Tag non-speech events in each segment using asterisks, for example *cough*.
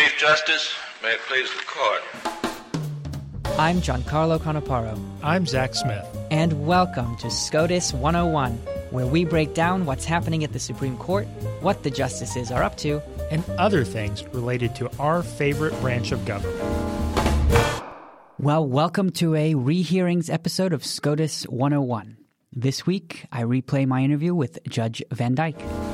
Chief Justice, may it please the court. I'm Giancarlo Canaparo. I'm Zach Smith. And welcome to SCOTUS 101, where we break down what's happening at the Supreme Court, what the justices are up to, and other things related to our favorite branch of government. Well, welcome to a rehearings episode of SCOTUS 101. This week, I replay my interview with Judge VanDyke.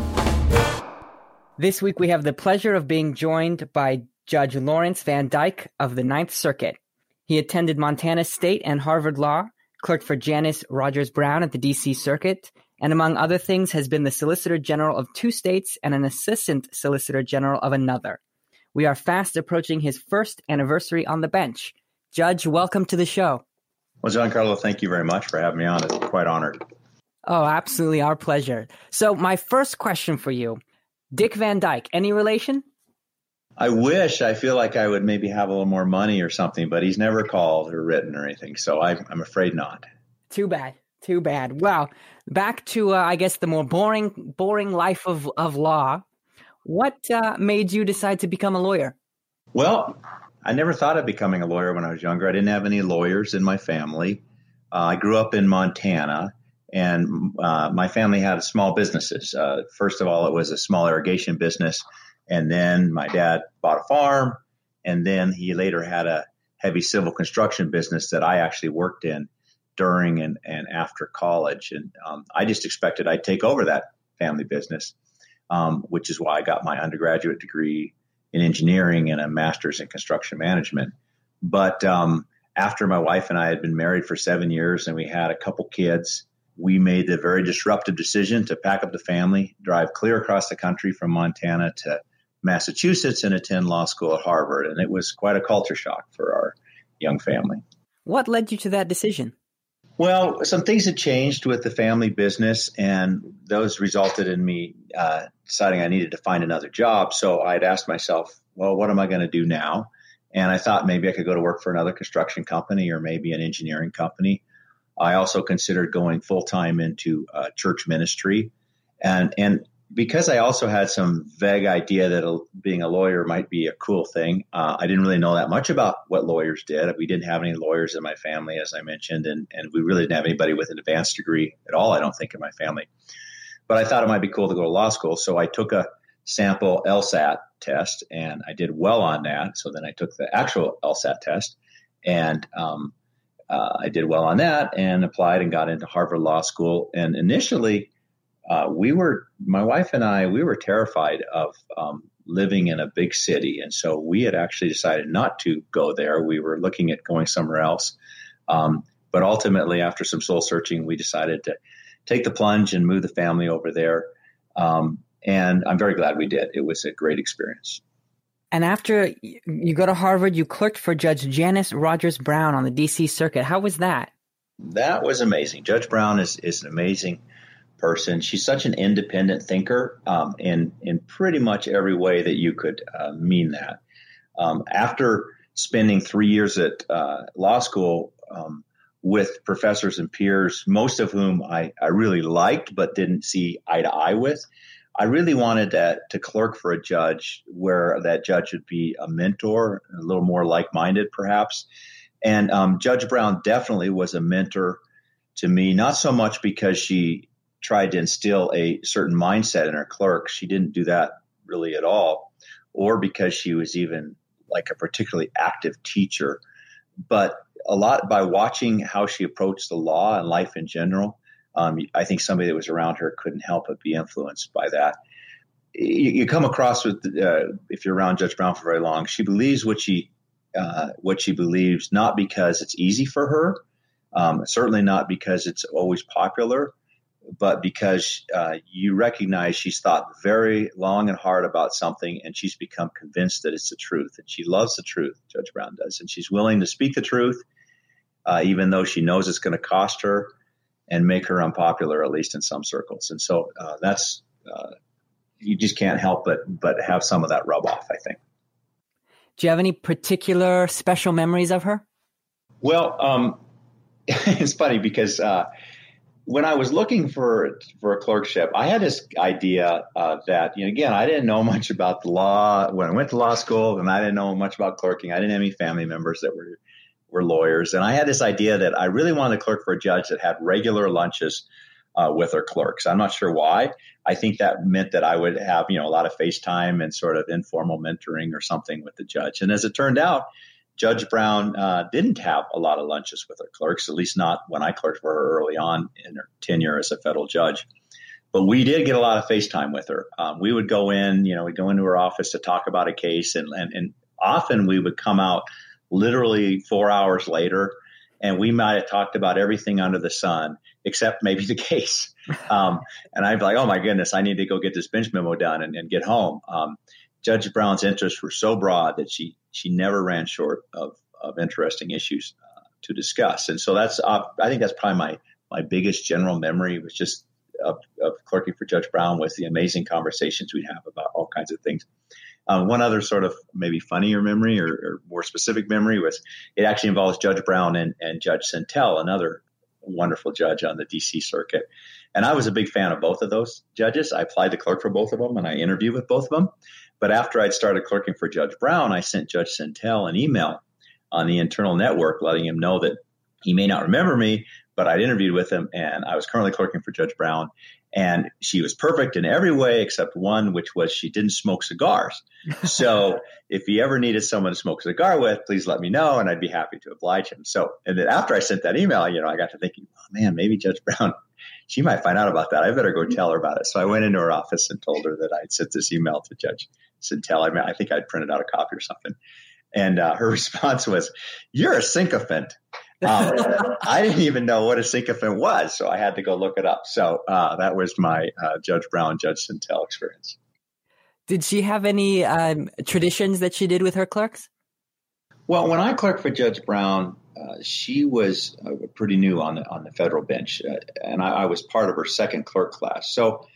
This week, we have the pleasure of being joined by Judge Lawrence VanDyke of the Ninth Circuit. He attended Montana State and Harvard Law, clerked for Janice Rogers Brown at the D.C. Circuit, and among other things has been the Solicitor General of two states and an Assistant Solicitor General of another. We are fast approaching his first anniversary on the bench. Judge, welcome to the show. Well, Giancarlo, thank you very much for having me on. It's quite honored. Oh, absolutely our pleasure. So, my first question for you Dick Van Dyke, any relation? I wish. I feel like I would maybe have a little more money or something, but he's never called or written or anything. So I, am afraid not. Too bad. Too bad. Well, back to uh, I guess the more boring, boring life of of law. What uh, made you decide to become a lawyer? Well, I never thought of becoming a lawyer when I was younger. I didn't have any lawyers in my family. Uh, I grew up in Montana, and uh, my family had small businesses. Uh, first of all, it was a small irrigation business and then my dad bought a farm. And then he later had a heavy civil construction business that I actually worked in during and, and after college. And um, I just expected I'd take over that family business, um, which is why I got my undergraduate degree in engineering and a master's in construction management. But um, after my wife and I had been married for seven years and we had a couple kids, we made the very disruptive decision to pack up the family, drive clear across the country from Montana to Massachusetts and attend law school at Harvard. And it was quite a culture shock for our young family. What led you to that decision? Well, some things had changed with the family business, and those resulted in me uh, deciding I needed to find another job. So I'd asked myself, well, what am I going to do now? And I thought maybe I could go to work for another construction company or maybe an engineering company. I also considered going full time into uh, church ministry. And, and because I also had some vague idea that being a lawyer might be a cool thing, uh, I didn't really know that much about what lawyers did. We didn't have any lawyers in my family, as I mentioned, and, and we really didn't have anybody with an advanced degree at all, I don't think, in my family. But I thought it might be cool to go to law school. So I took a sample LSAT test and I did well on that. So then I took the actual LSAT test and um, uh, I did well on that and applied and got into Harvard Law School. And initially, uh, we were my wife and I we were terrified of um, living in a big city, and so we had actually decided not to go there. We were looking at going somewhere else, um, but ultimately, after some soul searching, we decided to take the plunge and move the family over there. Um, and I'm very glad we did. It was a great experience. And after you go to Harvard, you clerked for Judge Janice Rogers Brown on the D.C. Circuit. How was that? That was amazing. Judge Brown is is an amazing person. She's such an independent thinker um, in in pretty much every way that you could uh, mean that. Um, after spending three years at uh, law school um, with professors and peers, most of whom I, I really liked but didn't see eye to eye with, I really wanted to, to clerk for a judge where that judge would be a mentor, a little more like minded, perhaps. And um, Judge Brown definitely was a mentor to me, not so much because she tried to instill a certain mindset in her clerks. She didn't do that really at all, or because she was even like a particularly active teacher. But a lot by watching how she approached the law and life in general, um, I think somebody that was around her couldn't help but be influenced by that. You, you come across with uh, if you're around Judge Brown for very long, she believes what she uh, what she believes, not because it's easy for her, um, certainly not because it's always popular, but because uh, you recognize she's thought very long and hard about something and she's become convinced that it's the truth. And she loves the truth, Judge Brown does. And she's willing to speak the truth, uh, even though she knows it's going to cost her and make her unpopular, at least in some circles. And so uh, that's, uh, you just can't help but, but have some of that rub off, I think. Do you have any particular special memories of her? Well, um, *laughs* it's funny because uh, when I was looking for for a clerkship, I had this idea uh, that you know again I didn't know much about the law when I went to law school, and I didn't know much about clerking. I didn't have any family members that were were lawyers, and I had this idea that I really wanted to clerk for a judge that had regular lunches uh, with her clerks. I'm not sure why. I think that meant that I would have you know a lot of FaceTime and sort of informal mentoring or something with the judge. And as it turned out, Judge Brown uh, didn't have a lot of lunches with her clerks, at least not when I clerked for her early on in her tenure as a federal judge. But we did get a lot of FaceTime with her. Um, we would go in, you know, we'd go into her office to talk about a case, and, and, and often we would come out literally four hours later, and we might have talked about everything under the sun except maybe the *laughs* case. Um, and I'd be like, oh my goodness, I need to go get this bench memo done and, and get home. Um, Judge Brown's interests were so broad that she she never ran short of of interesting issues uh, to discuss. And so that's uh, I think that's probably my my biggest general memory was just of, of clerking for Judge Brown was the amazing conversations we'd have about all kinds of things. Um, one other sort of maybe funnier memory or, or, more specific memory was it actually involves Judge Brown and, and Judge Sentelle, another wonderful judge on the DC circuit. And I was a big fan of both of those judges. I applied to clerk for both of them and I interviewed with both of them. But after I'd started clerking for Judge Brown, I sent Judge Sentelle an email on the internal network letting him know that he may not remember me, but I'd interviewed with him and I was currently clerking for Judge Brown. And she was perfect in every way except one, which was she didn't smoke cigars. So *laughs* if he ever needed someone to smoke a cigar with, please let me know and I'd be happy to oblige him. So, and then after I sent that email, you know, I got to thinking, oh man, maybe Judge Brown *laughs* she might find out about that. I better go tell her about it. So I went into her office and told her that I'd sent this email to Judge Sentelle. I mean, I think I'd printed out a copy or something. And uh, her *laughs* response was, "You're a sycophant." Um, *laughs* I didn't even know what a sycophant was, so I had to go look it up. So uh, that was my uh, Judge Brown, Judge Sentelle experience. Did she have any um, traditions that she did with her clerks? Well, when I clerked for Judge Brown, uh, she was uh, pretty new on the on the federal bench, uh, and I, I, was part of her second clerk class. So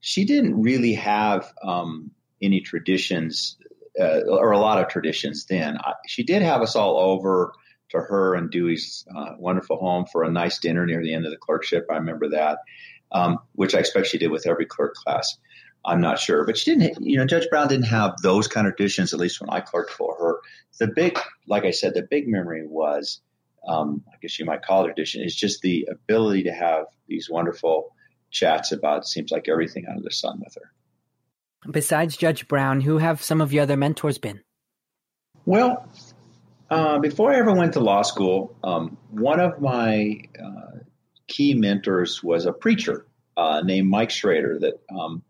she didn't really have um, any traditions uh, or a lot of traditions then. I, she did have us all over to her and Dewey's uh, wonderful home for a nice dinner near the end of the clerkship. I remember that, um, which I expect she did with every clerk class. I'm not sure, but she didn't. You know, Judge Brown didn't have those kind of traditions. At least when I clerked for her, the big, like I said, the big memory was um, I guess you might call it tradition, is just the ability to have these wonderful chats about seems like everything under the sun with her. Besides Judge Brown, who have some of your other mentors been? Well, uh, before I ever went to law school, um, one of my uh, key mentors was a preacher uh, named Mike Schrader. That um,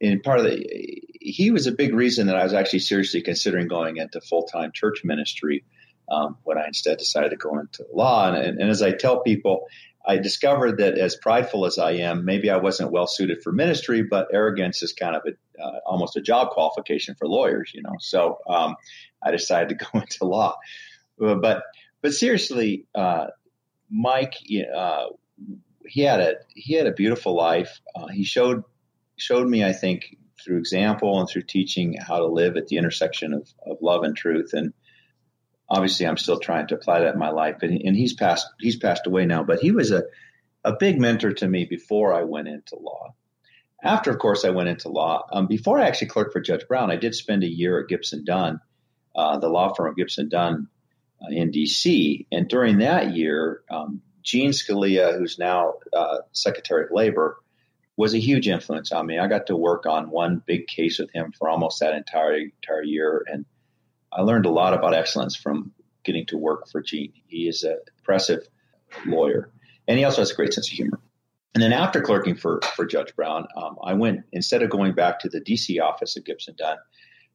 in part of the, he was a big reason that I was actually seriously considering going into full time church ministry um, when I instead decided to go into law. And, and, as I tell people, I discovered that as prideful as I am, maybe I wasn't well suited for ministry, but arrogance is kind of a, uh, almost a job qualification for lawyers, you know. So um, I decided to go *laughs* into law. Uh, but but seriously, uh, Mike, uh, he had a he had a beautiful life. Uh, he showed showed me, I think, through example and through teaching how to live at the intersection of, of love and truth. And obviously I'm still trying to apply that in my life. And, and he's passed he's passed away now, but he was a a big mentor to me before I went into law. After, of course, I went into law. Um, before I actually clerked for Judge Brown, I did spend a year at Gibson Dunn, uh, the law firm of Gibson Dunn uh, in D.C. And during that year, um, Gene Scalia, who's now uh, Secretary of Labor, was a huge influence on me. I got to work on one big case with him for almost that entire entire year, and I learned a lot about excellence from getting to work for Gene. He is an impressive lawyer, and he also has a great sense of humor. And then after clerking for for Judge Brown, um, I went instead of going back to the D.C. office of Gibson Dunn,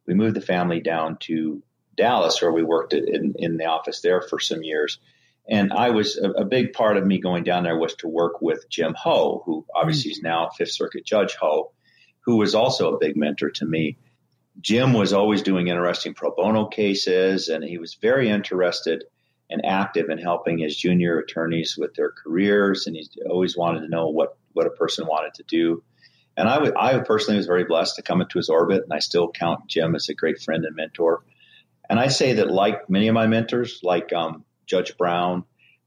we moved the family down to Dallas, where we worked in, in the office there for some years. And I was a, a, big part of me going down there was to work with Jim Ho, who obviously is now Fifth Circuit Judge Ho, who was also a big mentor to me. Jim was always doing interesting pro bono cases, and he was very interested and active in helping his junior attorneys with their careers. And he always wanted to know what, what a person wanted to do. And I, w- I personally was very blessed to come into his orbit, and I still count Jim as a great friend and mentor. And I say that, like many of my mentors, like um, Judge Brown,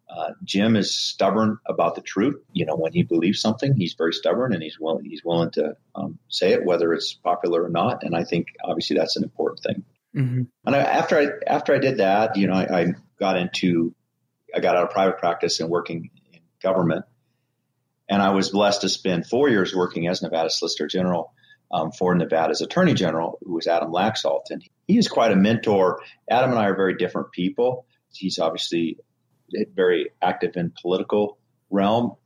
Uh, Jim is stubborn about the truth. You know, when he believes something, he's very stubborn and he's willing he's willing to um, say it, whether it's popular or not. And I think obviously that's an important thing. Mm-hmm. And I, after I after I did that, you know, I, I, got into I got out of private practice and working in government, and I was blessed to spend four years working as Nevada Solicitor General um, for Nevada's Attorney General, who was Adam Laxalt, and he is quite a mentor. Adam and I are very different people. He's obviously very active in political realm,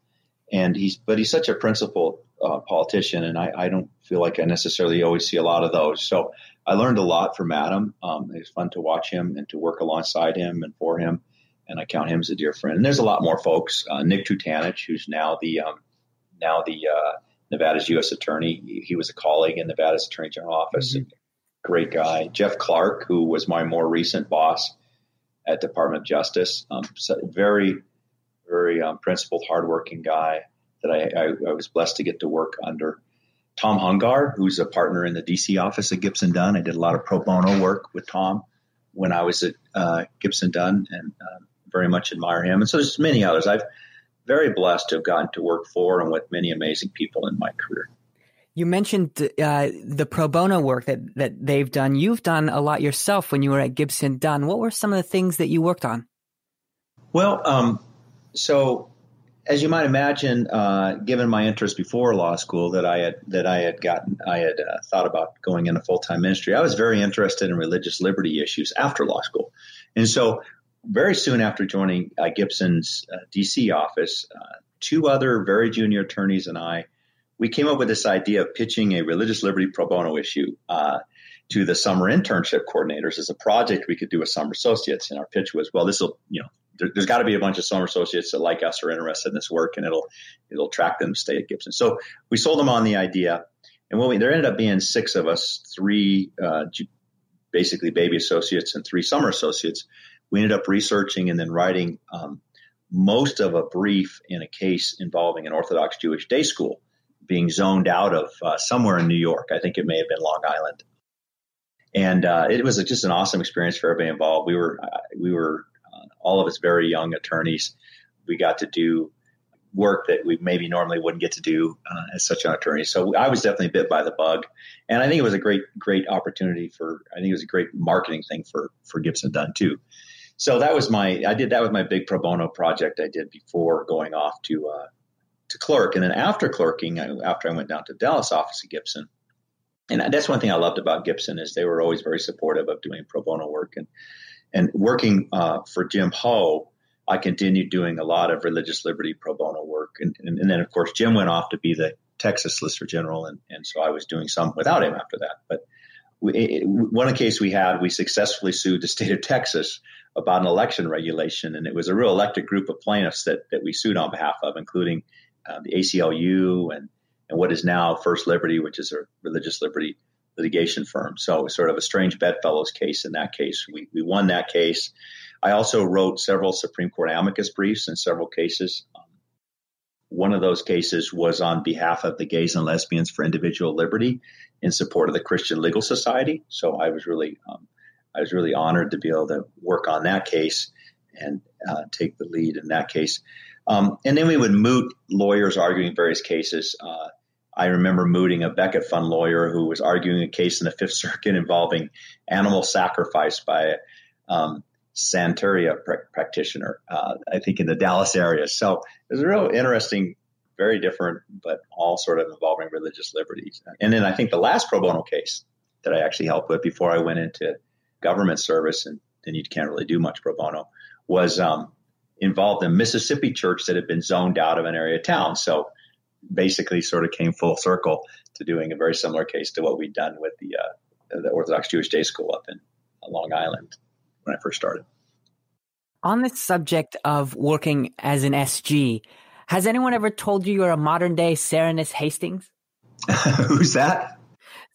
and he's but he's such a principled uh, politician, and I, I, don't feel like I necessarily always see a lot of those. So I learned a lot from Adam. Um, it was fun to watch him and to work alongside him and for him, and I count him as a dear friend. And there's a lot more folks. Uh, Nick Trutanich, who's now the um, now the uh, Nevada's U.S. Attorney. He, he, was a colleague in Nevada's Attorney General office. Mm-hmm. Great guy. Jeff Clark, who was my more recent boss at Department of Justice. Um, very, very um, principled, hardworking guy that I, I, I, was blessed to get to work under. Tom Hungar, who's a partner in the DC office at Gibson Dunn. I did a lot of pro bono work with Tom when I was at uh, Gibson Dunn, and uh, very much admire him. And so there's many others. I've very blessed to have gotten to work for and with many amazing people in my career. You mentioned uh, the pro bono work that, that they've done. You've done a lot yourself when you were at Gibson Dunn. What were some of the things that you worked on? Well, um, so as you might imagine, uh, given my interest before law school, that I had that I had gotten, I had uh, thought about going into full time ministry. I was very interested in religious liberty issues after law school, and so very soon after joining uh, Gibson's uh, DC office, uh, two other very junior attorneys and I we came up with this idea of pitching a religious liberty pro bono issue uh, to the summer internship coordinators as a project we could do with summer associates. And our pitch was, well, this will, you know, there, has got to be a bunch of summer associates that like us are interested in this work, and it'll it'll attract them to stay at Gibson. So we sold them on the idea, and when we there ended up being six of us, three uh, basically baby associates and three summer associates. We ended up researching and then writing um, most of a brief in a case involving an Orthodox Jewish day school being zoned out of uh, somewhere in New York. I think it may have been Long Island. And uh, it was just an awesome experience for everybody involved. We were uh, we were uh, all of us very young attorneys. We got to do work that we maybe normally wouldn't get to do uh, as such an attorney. So I was definitely bit by the bug, and I think it was a great great opportunity for. I think it was a great marketing thing for for Gibson Dunn too. So that was my I did that with my big pro bono project I did before going off to uh, to clerk. And then after clerking, after I went down to Dallas office of Gibson, and that's one thing I loved about Gibson is they were always very supportive of doing pro bono work and and working uh, for Jim Ho. I continued doing a lot of religious liberty pro bono work, and, and, and then of course Jim went off to be the Texas Solicitor General, and, and so I was doing some without him after that. But we, it, one case we had, we successfully sued the state of Texas about an election regulation, and it was a real elected group of plaintiffs that that we sued on behalf of, including uh, the ACLU and, and what is now First Liberty, which is a religious liberty litigation firm. So sort of a strange bedfellows case in that case. We, we won that case. I also wrote several Supreme Court amicus briefs in several cases. Um, one of those cases was on behalf of the Gays and Lesbians for Individual Liberty in support of the Christian Legal Society. So I was really, um, I was really honored to be able to work on that case and uh, take the lead in that case. Um, and then we would moot lawyers arguing various cases. Uh, I remember mooting a Becket Fund lawyer who was arguing a case in the Fifth Circuit involving animal sacrifice by a um, Santeria pr- practitioner, uh, I think in the Dallas area. So it was a real interesting, very different, but all sort of involving religious liberties. And then I think the last pro bono case that I actually helped with before I went into government service, and then you can't really do much pro bono, was um, involved in Mississippi church that had been zoned out of an area town. So basically sort of came full circle to doing a very similar case to what we'd done with the, uh, the Orthodox Jewish Day School up in Long Island when I first started. On the subject of working as an SG, has anyone ever told you you're a modern day Serranus Hastings? *laughs* Who's that?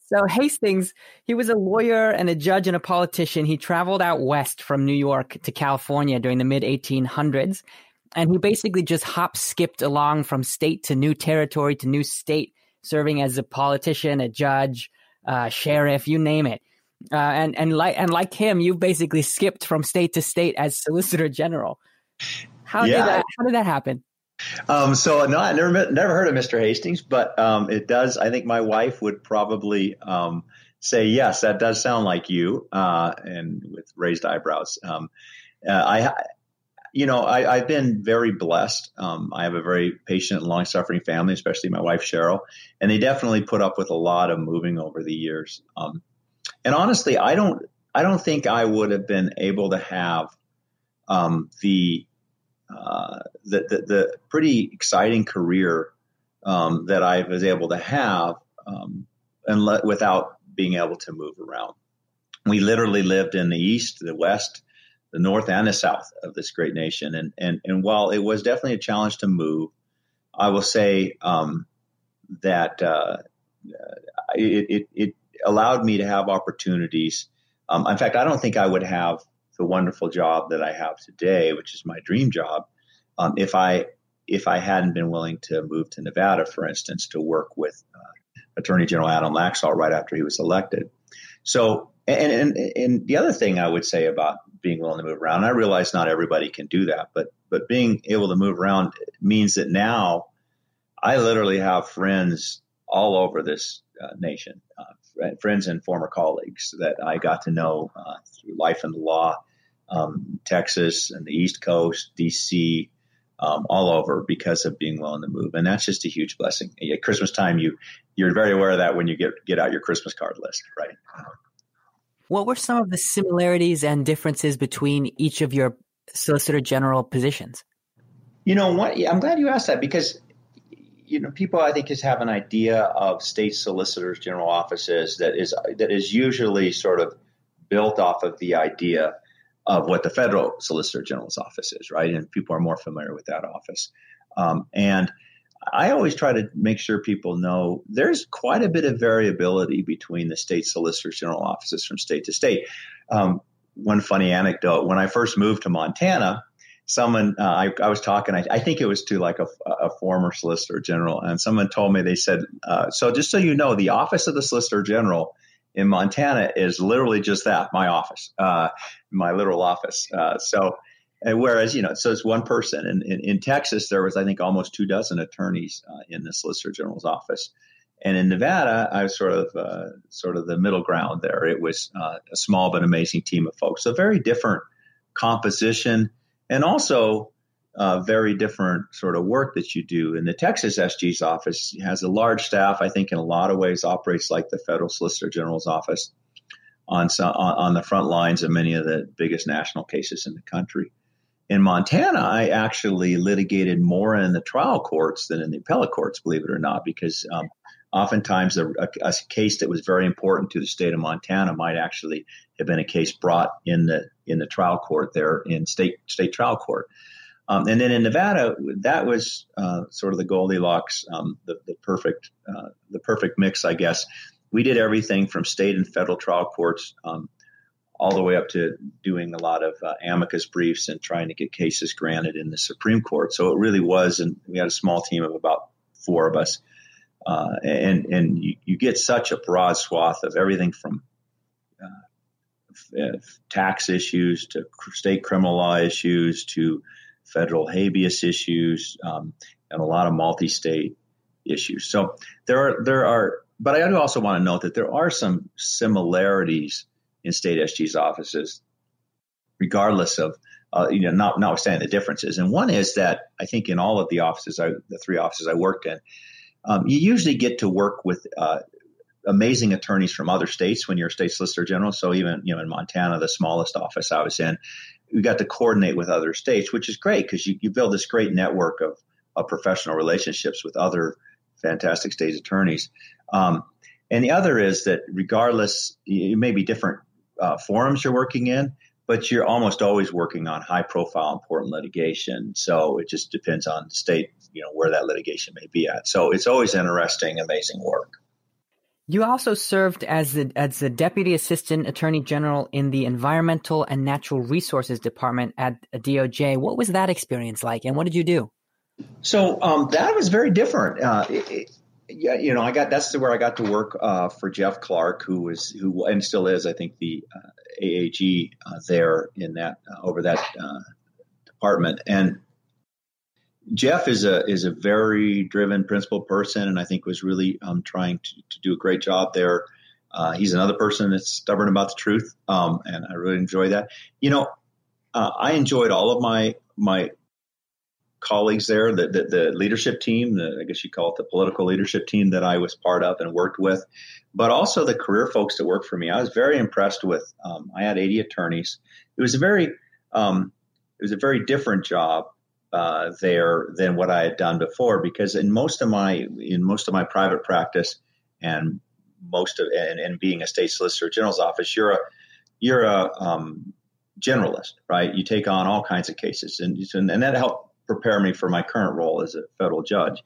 So Hastings, he was a lawyer and a judge and a politician. He traveled out west from New York to California during the mid 1800s. And he basically just hop skipped along from state to new territory to new state, serving as a politician, a judge, uh, sheriff, you name it. Uh, and and like and like him, you basically skipped from state to state as Solicitor General. How yeah. did that? How did that happen? Um, so no, I never met, never heard of Mr. Hastings, but um, it does. I think my wife would probably um, say yes. That does sound like you, uh, and with raised eyebrows. Um, uh, I, you know, I, have been very blessed. Um, I have a very patient and long suffering family, especially my wife Cheryl, and they definitely put up with a lot of moving over the years. Um, and honestly, I don't, I don't think I would have been able to have the uh, the, the, the, pretty exciting career um, that I was able to have um, and without being able to move around. We literally lived in the east, the west, the north, and the south of this great nation. And, and, and while it was definitely a challenge to move, I will say um, that uh, it, it, it, allowed me to have opportunities. Um, in fact, I don't think I would have the wonderful job that I have today, which is my dream job, um, if I if I hadn't been willing to move to Nevada, for instance, to work with uh, Attorney General Adam Laxalt right after he was elected. So, and, and and the other thing I would say about being willing to move around, I realize not everybody can do that, but but being able to move around means that now I literally have friends all over this uh, nation, uh, friends and former colleagues that I got to know uh, through life and law, um, Texas and the East Coast, DC, um, all over because of being willing to move, and that's just a huge blessing. At Christmas time, you you're very aware of that when you get get out your Christmas card list, right? What were some of the similarities and differences between each of your Solicitor General positions? You know what? I'm glad you asked that because you know people I think just have an idea of state solicitors general offices that is that is usually sort of built off of the idea of what the federal solicitor general's office is, right? And people are more familiar with that office. Um, and I always try to make sure people know there's quite a bit of variability between the state solicitor general offices from state to state. Um, one funny anecdote: when I first moved to Montana, someone uh, I, I, was talking, I, I, think it was to like a, a, former solicitor general, and someone told me they said, uh, "So just so you know, the office of the solicitor general." In Montana is literally just that, my office, uh, my literal office. Uh, so, whereas, you know, so it's one person. And in, in, Texas, there was, I think, almost two dozen attorneys uh, in the Solicitor General's office. And in Nevada, I was sort of uh, sort of the middle ground there. It was uh, a small but amazing team of folks. So very different composition, and also uh, very different sort of work that you do. And the Texas SG's office has a large staff. I think in a lot of ways operates like the federal solicitor general's office on some, on the front lines of many of the biggest national cases in the country. In Montana, I actually litigated more in the trial courts than in the appellate courts, believe it or not, because um, oftentimes a, a, a, case that was very important to the state of Montana might actually have been a case brought in the in the trial court there in state state trial court. Um, and then in Nevada, that was uh, sort of the Goldilocks, um, the, the, perfect, uh, the perfect mix, I guess. We did everything from state and federal trial courts um, all the way up to doing a lot of uh, amicus briefs and trying to get cases granted in the Supreme Court. So it really was, and we had a small team of about four of us. Uh, and and you, you, get such a broad swath of everything from uh, tax issues to state criminal law issues to federal habeas issues, um, and a lot of multi-state issues. So there are there are, but I do also want to note that there are some similarities in state SG's offices, regardless of uh, you know not notwithstanding the differences. And one is that I think in all of the offices, I, the three offices I worked in, um, you usually get to work with. Uh, amazing attorneys from other states when you're a state solicitor general. So even you know in Montana, the smallest office I was in, we got to coordinate with other states, which is great because you, you build this great network of, of professional relationships with other fantastic state attorneys. Um, and the other is that regardless, it may be different uh, forums you're working in, but you're almost always working on high profile, important litigation. So it just depends on the state, you know, where that litigation may be at. So it's always interesting, amazing work. You also served as the as the Deputy Assistant Attorney General in the Environmental and Natural Resources Department at DOJ. What was that experience like, and what did you do? So um, that was very different. Uh, it, it, yeah, you know, I got that's where I got to work uh, for Jeff Clark, who was who and still is, I think, the uh, AAG uh, there in that uh, over that uh, department. And Jeff is a is a very driven, principled person, and I think was really um, trying to, to do a great job there. Uh, he's another person that's stubborn about the truth, um, and I really enjoy that. You know, uh, I enjoyed all of my my colleagues there, the, the, the leadership team, the, I guess you call it the political leadership team that I was part of and worked with, but also the career folks that worked for me. I was very impressed with. Um, I had 80 attorneys. It was a very um, it was a very different job uh, there than what I had done before because in most of my in most of my private practice and most of and, and being a state solicitor general's office, you're a you're a um, generalist, right? You take on all kinds of cases, and and that helped prepare me for my current role as a federal judge.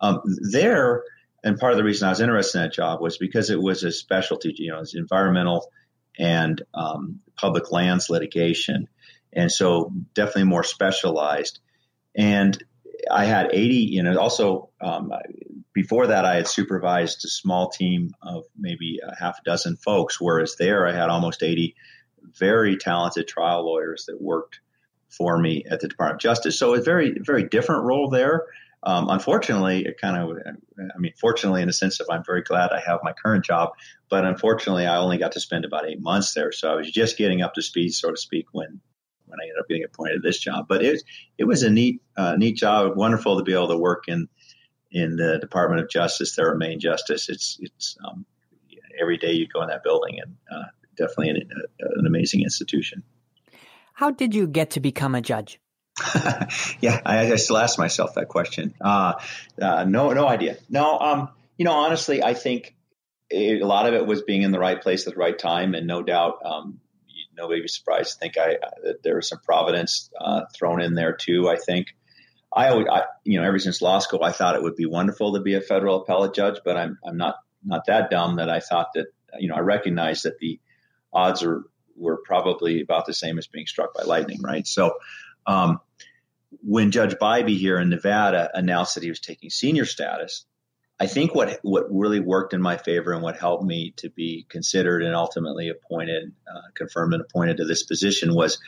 Um, there, and part of the reason I was interested in that job was because it was a specialty, you know, it's environmental and um, public lands litigation, and so definitely more specialized. And I had 80, you know, also um, before that, I had supervised a small team of maybe a half a dozen folks, whereas there I had almost 80 very talented trial lawyers that worked for me at the Department of Justice. So a very, very different role there. Um, unfortunately, it kind of, I mean, fortunately, in the sense of I'm very glad I have my current job, but unfortunately, I only got to spend about eight months there. So I was just getting up to speed, so to speak, when when I ended up getting appointed to this job. But it it was a neat uh, neat job, wonderful to be able to work in in the Department of Justice, their main justice. It's it's um, every day you go in that building, and uh, definitely an, an amazing institution. How did you get to become a judge? *laughs* yeah, I, I, still ask myself that question. Uh, uh, no, no idea. No, um, you know, honestly, I think it, a lot of it was being in the right place at the right time, and no doubt, um, nobody be surprised to think I that there was some providence uh, thrown in there too. I think. I always, I, you know, ever since law school, I thought it would be wonderful to be a federal appellate judge, but I'm, I'm not, not that dumb that I thought that, you know, I recognize that the odds are were probably about the same as being struck by lightning, right? So, um, when Judge Bybee here in Nevada announced that he was taking senior status, I think what what really worked in my favor and what helped me to be considered and ultimately appointed, uh, confirmed and appointed to this position was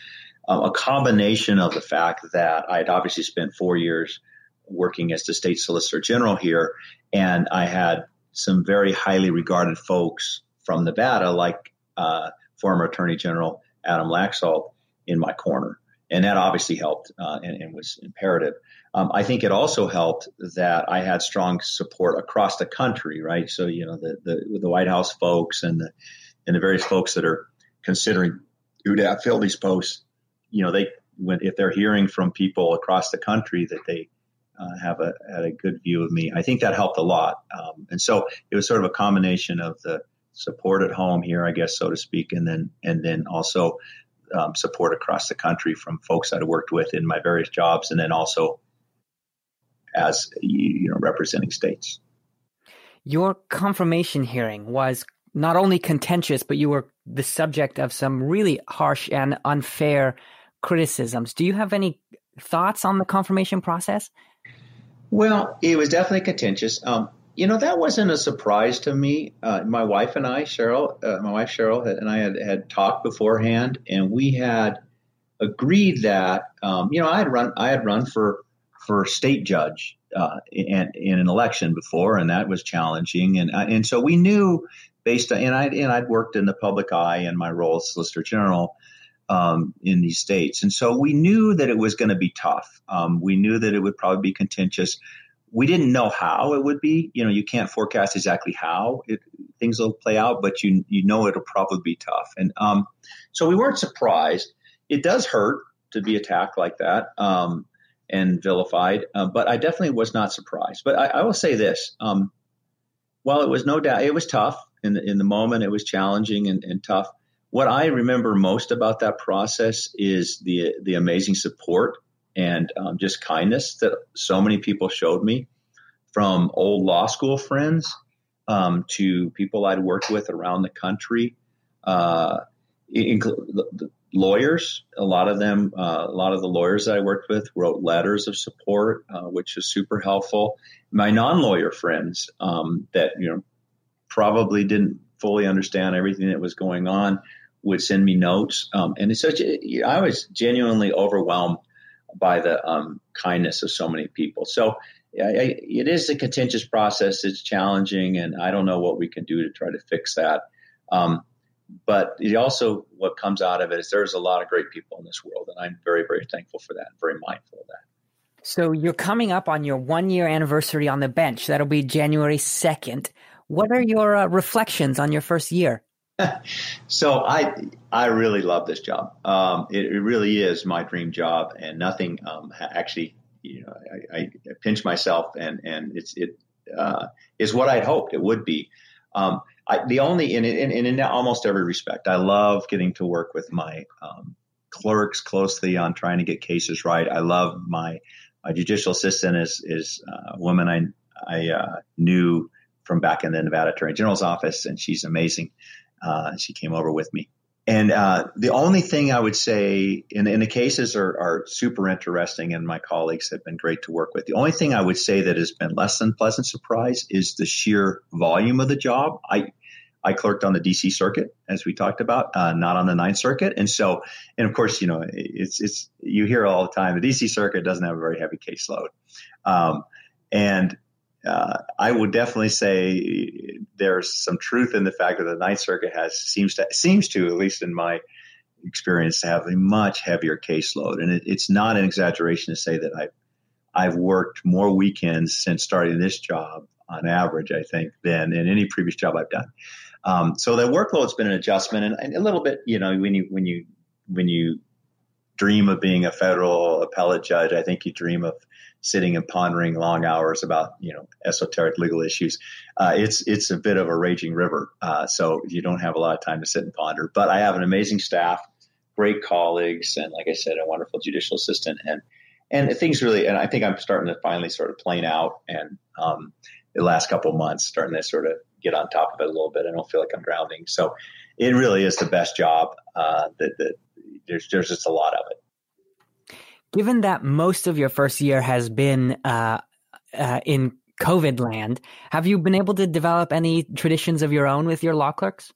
um, a combination of the fact that I had obviously spent four years working as the state solicitor general here, and I had some very highly regarded folks from Nevada, like uh, former Attorney General Adam Laxalt in my corner. And that obviously helped uh, and, and, was imperative. Um, I think it also helped that I had strong support across the country, right? So, you know, the, the, the White House folks and the, and the various folks that are considering who to fill these posts, you know, they, when, if they're hearing from people across the country that they uh, have a, had a good view of me, I think that helped a lot. Um, and so it was sort of a combination of the, support at home here, I guess, so to speak, and then and then also um, support across the country from folks that I'd worked with in my various jobs, and then also as you know representing states. Your confirmation hearing was not only contentious, but you were the subject of some really harsh and unfair criticisms. Do you have any thoughts on the confirmation process? Well, it was definitely contentious. Um, you know, that wasn't a surprise to me. Uh, my wife and I, Cheryl, uh, my wife Cheryl and I had, had talked beforehand, and we had agreed that, um, you know, I had run, I had run for for state judge uh, in, in an election before, and that was challenging, and uh, and so we knew based on, and I and I'd worked in the public eye in my role as Solicitor General. Um, in these states. And so we knew that it was going to be tough. Um, we knew that it would probably be contentious we didn't know how it would be. You know, you can't forecast exactly how it, things will play out, but you you know it'll probably be tough. And um, so we weren't surprised. It does hurt to be attacked like that um, and vilified, uh, but I definitely was not surprised. But I, I will say this: um, while it was no doubt it was tough in the, in the moment, it was challenging and, and tough. What I remember most about that process is the the amazing support and um, just kindness that so many people showed me from old law school friends um, to people I'd worked with around the country, uh, lawyers. A lot of them, uh, a lot of the lawyers that I worked with wrote letters of support, uh, which was super helpful. My non-lawyer friends um, that you know probably didn't fully understand everything that was going on would send me notes, um, and it's such. A, I was genuinely overwhelmed by the um, kindness of so many people. So I, it is a contentious process. It's challenging, and I don't know what we can do to try to fix that. Um, but it also, what comes out of it is there's a lot of great people in this world, and I'm very, very thankful for that, and very mindful of that. So you're coming up on your one year anniversary on the bench. That'll be January 2nd. What are your uh, reflections on your first year? *laughs* so I I really love this job. Um, it, it, really is my dream job, and nothing um, actually. You know, I, I, pinch myself, and and it's it uh, is what I'd hoped it would be. Um, I, the only in, in, in, almost every respect, I love getting to work with my um, clerks closely on trying to get cases right. I love my my judicial assistant is is a woman I I uh, knew from back in the Nevada Attorney General's office, and she's amazing. Uh, she came over with me. And uh, the only thing I would say, in, in the cases are, are, super interesting, and my colleagues have been great to work with. The only thing I would say that has been less than pleasant surprise is the sheer volume of the job. I I clerked on the DC circuit, as we talked about, uh, not on the Ninth Circuit, and so, and of course, you know, it's it's you hear all the time the DC circuit doesn't have a very heavy caseload, um, and uh, I would definitely say there's some truth in the fact that the Ninth Circuit has seems to seems to at least in my experience have a much heavier caseload, and it, it's not an exaggeration to say that I've I've worked more weekends since starting this job on average, I think, than in any previous job I've done. Um, so the workload's been an adjustment, and, and a little bit, you know, when you when you when you dream of being a federal appellate judge, I think you dream of sitting and pondering long hours about you know esoteric legal issues. Uh, it's it's a bit of a raging river, uh, so you don't have a lot of time to sit and ponder. But I have an amazing staff, great colleagues, and like I said, a wonderful judicial assistant, and and things really. And I think I'm starting to finally sort of plane out, and um, the last couple months starting to sort of get on top of it a little bit. I don't feel like I'm drowning, so it really is the best job. Uh, that, that there's there's just a lot of it given that most of your first year has been uh, uh, in COVID land, have you been able to develop any traditions of your own with your law clerks?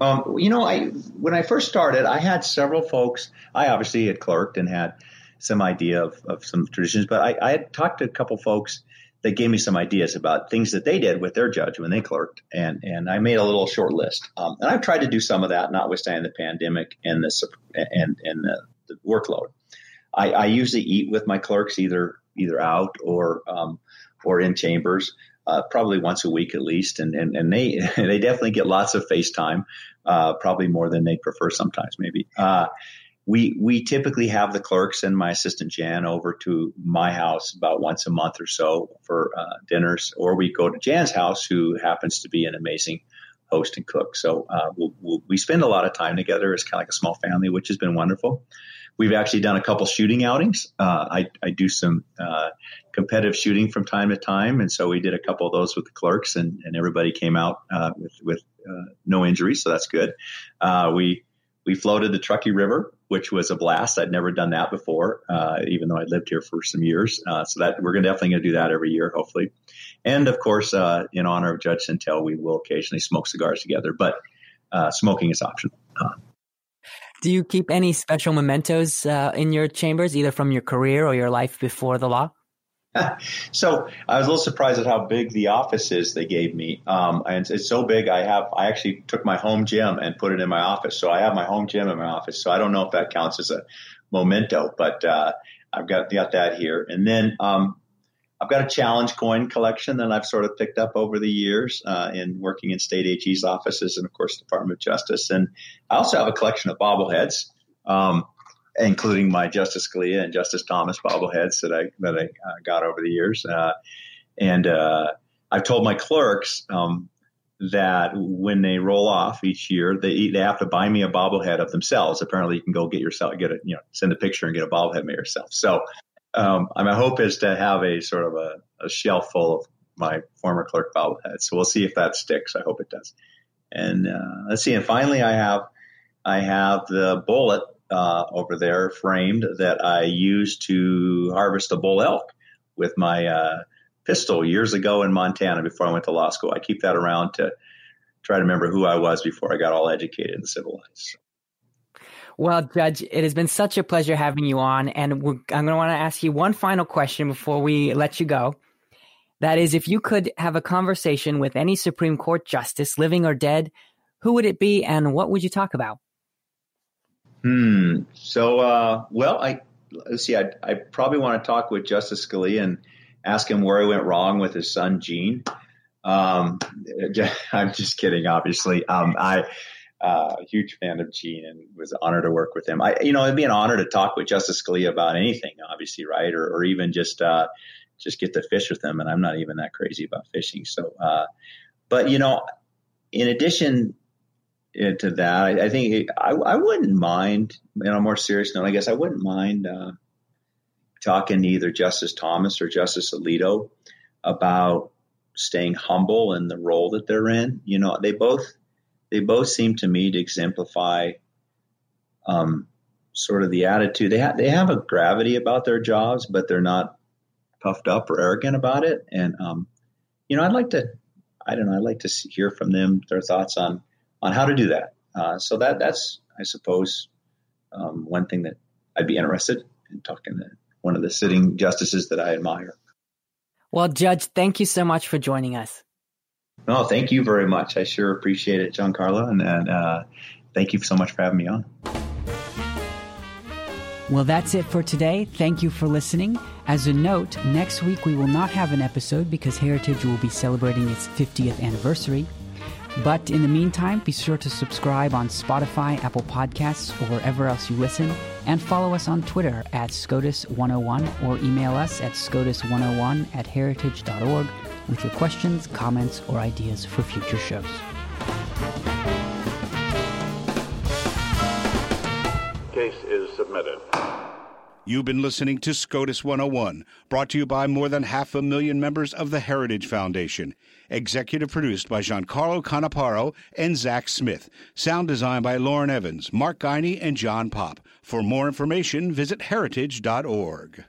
Um, you know, I when I first started, I had several folks. I obviously had clerked and had some idea of, of some traditions, but I, I had talked to a couple folks that gave me some ideas about things that they did with their judge when they clerked, and and I made a little short list. Um, and I've tried to do some of that, notwithstanding the pandemic and the and and the, the workload. I, I usually eat with my clerks either either out or um, or in chambers. Uh, probably once a week at least, and and, and they *laughs* they definitely get lots of FaceTime, uh, probably more than they prefer sometimes maybe. Uh, we we typically have the clerks and my assistant Jan over to my house about once a month or so for uh, dinners, or we go to Jan's house, who happens to be an amazing host and cook. So uh, we'll, we'll, we spend a lot of time together as kind of like a small family, which has been wonderful. We've actually done a couple shooting outings. Uh, I, I, do some uh, competitive shooting from time to time, and so we did a couple of those with the clerks, and, and everybody came out uh, with with uh, no injuries, so that's good. Uh, we we floated the Truckee River, which was a blast. I'd never done that before, uh, even though I lived here for some years. so that we're definitely going to do that every year, hopefully. And of course, in honor of Judge Sentelle, we will occasionally smoke cigars together, but smoking is optional. Do you keep any special mementos uh, in your chambers, either from your career or your life before the law? *laughs* so I was a little surprised at how big the office is they gave me, um, and it's so big. I have I actually took my home gym and put it in my office, so I have my home gym in my office. So I don't know if that counts as a memento, but uh, I've got got that here. And then um, I've got a challenge coin collection that I've sort of picked up over the years uh, in working in state AG's offices and, of course, Department of Justice. And I also have a collection of bobbleheads, um, including my Justice Scalia and Justice Thomas bobbleheads that I that I uh, got over the years. Uh, and uh, I've told my clerks um, that when they roll off each year, they they have to buy me a bobblehead of themselves. Apparently, you can go get yourself get a you know send a picture and get a bobblehead made yourself. So um, my hope is to have a sort of a, a shelf full of my former clerk bobbleheads. So we'll see if that sticks. I hope it does. And uh, let's see. And finally, I have I have the bullet uh, over there framed that I used to harvest a bull elk with my uh, pistol years ago in Montana before I went to law school. I keep that around to try to remember who I was before I got all educated and civilized. Well, Judge, it has been such a pleasure having you on. And I'm going to want to ask you one final question before we let you go. That is, if you could have a conversation with any Supreme Court justice, living or dead, who would it be and what would you talk about? Hmm. So, uh, well, I let's see. I, I probably want to talk with Justice Scalia and ask him where he went wrong with his son Gene. Um, *laughs* I'm just kidding, obviously. Um, I uh, huge fan of Gene and was honored to work with him. I, you know, it'd be an honor to talk with Justice Scalia about anything, obviously, right? Or, or even just uh, just get to fish with him. And I'm not even that crazy about fishing. So, uh, but you know, in addition uh, to that, I, I think I, I, wouldn't mind. On a more serious note, I guess I wouldn't mind uh, talking to either Justice Thomas or Justice Alito about staying humble in the role that they're in. You know, they both they both seem to me to exemplify um, sort of the attitude they have. They have a gravity about their jobs, but they're not puffed up or arrogant about it. And um, you know, I'd like to, I don't know, I'd like to hear from them their thoughts on on how to do that. Uh, so that that's, I suppose, um, one thing that I'd be interested in talking to one of the sitting justices that I admire. Well, Judge, thank you so much for joining us. No, thank you very much. I sure appreciate it, Giancarlo, and, and uh, thank you so much for having me on. Well, that's it for today. Thank you for listening. As a note, next week we will not have an episode because Heritage will be celebrating its 50th anniversary. But in the meantime, be sure to subscribe on Spotify, Apple Podcasts, or wherever else you listen, and follow us on Twitter at SCOTUS101 or email us at SCOTUS101 at heritage.org with your questions, comments, or ideas for future shows. Case is submitted. You've been listening to SCOTUS 101, brought to you by more than half a million members of the Heritage Foundation. Executive produced by Giancarlo Canaparo and Zach Smith. Sound designed by Lauren Evans, Mark Gunnery, and John Pop. For more information, visit heritage.org.